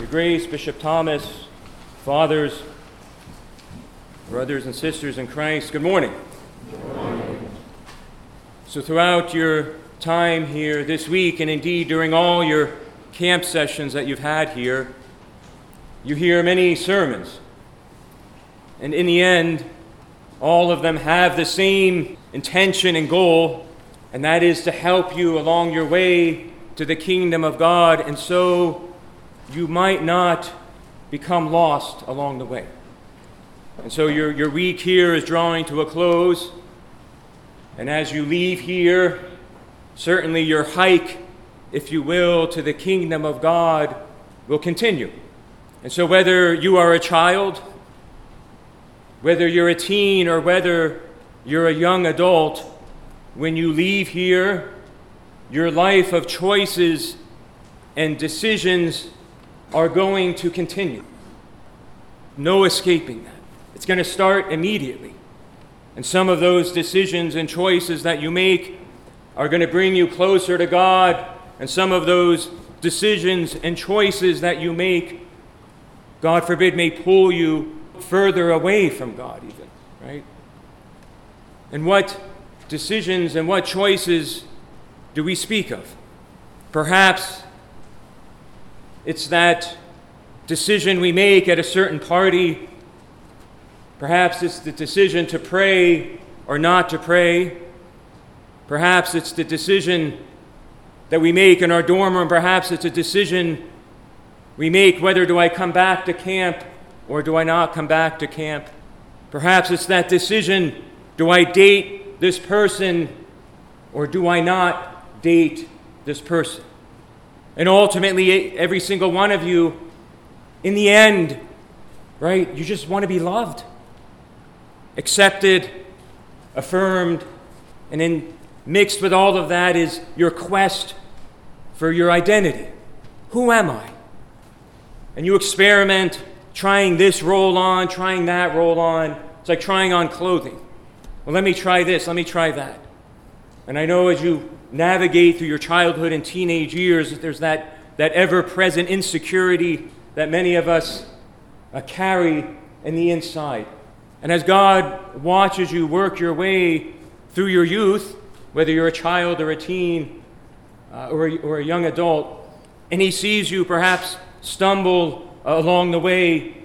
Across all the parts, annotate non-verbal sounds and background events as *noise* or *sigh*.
Your Grace, Bishop Thomas, fathers, brothers and sisters in Christ, good morning. Good morning. So, throughout your time here this week, and indeed during all your camp sessions that you've had here, you hear many sermons. And in the end, all of them have the same intention and goal, and that is to help you along your way to the kingdom of God, and so you might not become lost along the way. And so your, your week here is drawing to a close. And as you leave here, certainly your hike, if you will, to the kingdom of God will continue. And so, whether you are a child, whether you're a teen, or whether you're a young adult, when you leave here, your life of choices and decisions are going to continue. No escaping that. It's going to start immediately. And some of those decisions and choices that you make are going to bring you closer to God, and some of those decisions and choices that you make, God forbid, may pull you further away from God, even, right? And what decisions and what choices do we speak of? Perhaps it's that decision we make at a certain party. Perhaps it's the decision to pray or not to pray. Perhaps it's the decision that we make in our dorm room. Perhaps it's a decision we make whether do I come back to camp or do I not come back to camp. Perhaps it's that decision do I date this person or do I not date this person? And ultimately, every single one of you, in the end, right, you just want to be loved, accepted, affirmed, and then mixed with all of that is your quest for your identity. Who am I? And you experiment trying this role on, trying that role on. It's like trying on clothing. Well, let me try this, let me try that. And I know as you navigate through your childhood and teenage years, that there's that, that ever present insecurity that many of us uh, carry in the inside. And as God watches you work your way through your youth, whether you're a child or a teen uh, or, a, or a young adult, and He sees you perhaps stumble along the way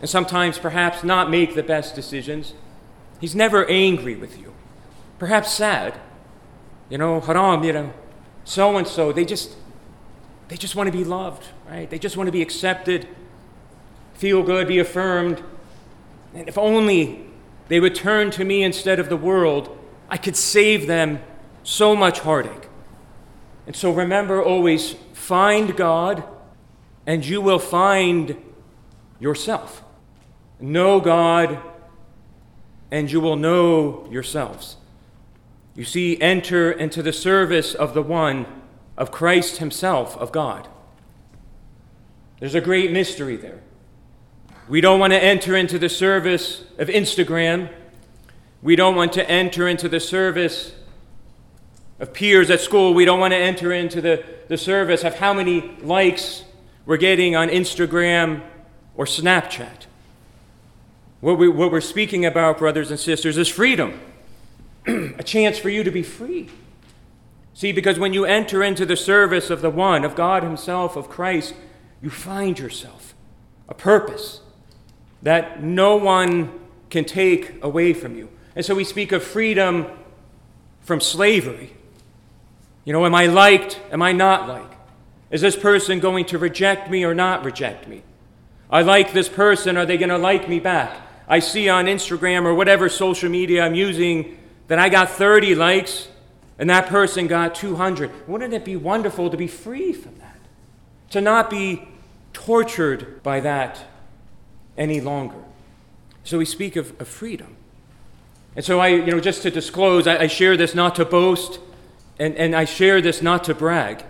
and sometimes perhaps not make the best decisions, He's never angry with you, perhaps sad you know, haram, you know, so and so. They just, they just want to be loved, right? They just want to be accepted, feel good, be affirmed. And if only they would turn to me instead of the world, I could save them so much heartache. And so remember always find God, and you will find yourself. Know God, and you will know yourselves. You see, enter into the service of the one, of Christ Himself, of God. There's a great mystery there. We don't want to enter into the service of Instagram. We don't want to enter into the service of peers at school. We don't want to enter into the, the service of how many likes we're getting on Instagram or Snapchat. What, we, what we're speaking about, brothers and sisters, is freedom. *clears throat* a chance for you to be free. See, because when you enter into the service of the one, of God Himself, of Christ, you find yourself a purpose that no one can take away from you. And so we speak of freedom from slavery. You know, am I liked? Am I not liked? Is this person going to reject me or not reject me? I like this person. Are they going to like me back? I see on Instagram or whatever social media I'm using that I got 30 likes and that person got 200. Wouldn't it be wonderful to be free from that? To not be tortured by that any longer. So we speak of, of freedom. And so I, you know, just to disclose, I, I share this not to boast, and, and I share this not to brag,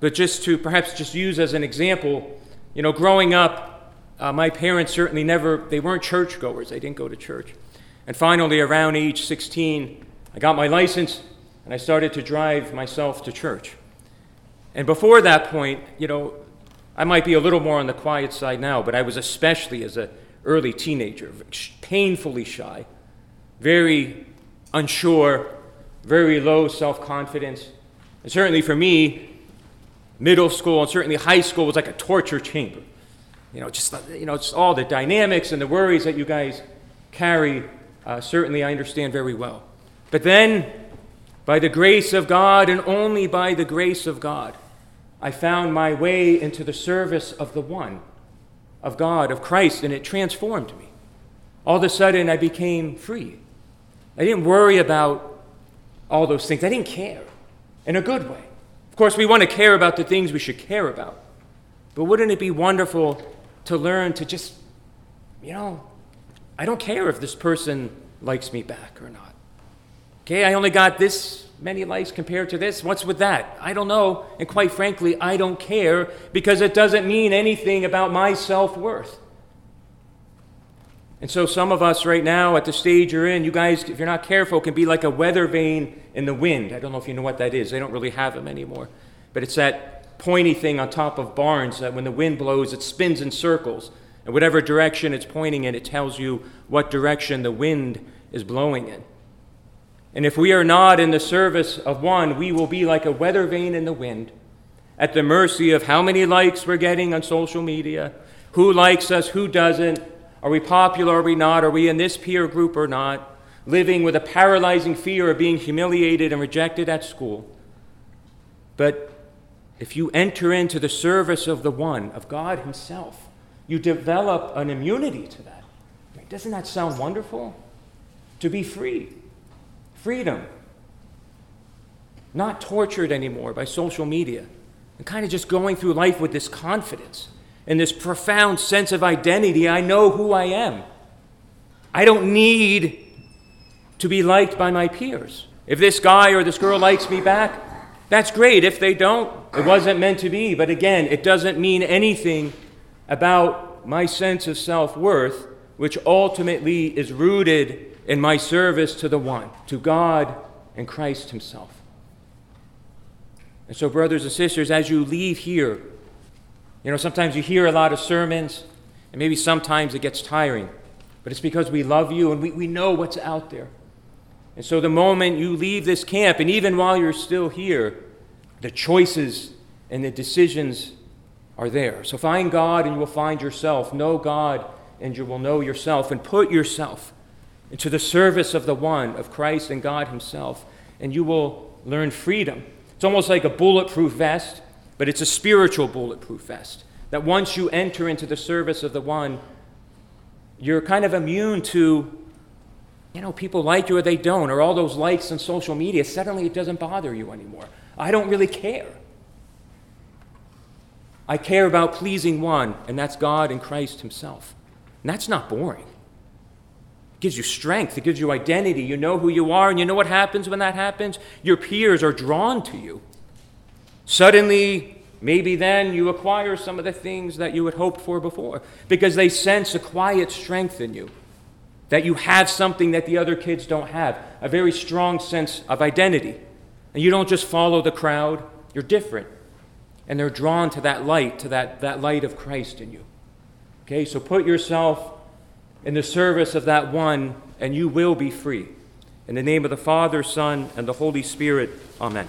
but just to perhaps just use as an example. You know, growing up, uh, my parents certainly never, they weren't churchgoers, they didn't go to church. And finally, around age 16, I got my license and I started to drive myself to church. And before that point, you know, I might be a little more on the quiet side now, but I was especially as an early teenager, painfully shy, very unsure, very low self confidence. And certainly for me, middle school and certainly high school was like a torture chamber. You know, just you know, it's all the dynamics and the worries that you guys carry. Uh, certainly, I understand very well. But then, by the grace of God and only by the grace of God, I found my way into the service of the one, of God, of Christ, and it transformed me. All of a sudden, I became free. I didn't worry about all those things. I didn't care in a good way. Of course, we want to care about the things we should care about. But wouldn't it be wonderful to learn to just, you know, I don't care if this person likes me back or not. Okay, I only got this many likes compared to this. What's with that? I don't know. And quite frankly, I don't care because it doesn't mean anything about my self worth. And so, some of us right now at the stage you're in, you guys, if you're not careful, can be like a weather vane in the wind. I don't know if you know what that is. They don't really have them anymore. But it's that pointy thing on top of barns that when the wind blows, it spins in circles. And whatever direction it's pointing in, it tells you what direction the wind is blowing in. And if we are not in the service of one, we will be like a weather vane in the wind, at the mercy of how many likes we're getting on social media, who likes us, who doesn't, are we popular, are we not, are we in this peer group or not, living with a paralyzing fear of being humiliated and rejected at school. But if you enter into the service of the one, of God Himself, you develop an immunity to that. Doesn't that sound wonderful? To be free freedom, not tortured anymore by social media, and kind of just going through life with this confidence and this profound sense of identity. I know who I am. I don't need to be liked by my peers. If this guy or this girl likes me back, that's great. If they don't, it wasn't meant to be. But again, it doesn't mean anything about my sense of self worth, which ultimately is rooted in my service to the one, to God and Christ Himself. And so, brothers and sisters, as you leave here, you know, sometimes you hear a lot of sermons, and maybe sometimes it gets tiring, but it's because we love you and we, we know what's out there. And so, the moment you leave this camp, and even while you're still here, the choices and the decisions are there. So, find God and you will find yourself. Know God and you will know yourself. And put yourself into the service of the one, of Christ and God Himself, and you will learn freedom. It's almost like a bulletproof vest, but it's a spiritual bulletproof vest. That once you enter into the service of the one, you're kind of immune to, you know, people like you or they don't, or all those likes on social media. Suddenly it doesn't bother you anymore. I don't really care. I care about pleasing one, and that's God and Christ Himself. And that's not boring. It gives you strength, it gives you identity. You know who you are, and you know what happens when that happens? Your peers are drawn to you. Suddenly, maybe then you acquire some of the things that you had hoped for before because they sense a quiet strength in you. That you have something that the other kids don't have, a very strong sense of identity. And you don't just follow the crowd, you're different. And they're drawn to that light, to that, that light of Christ in you. Okay, so put yourself in the service of that one, and you will be free. In the name of the Father, Son, and the Holy Spirit, Amen.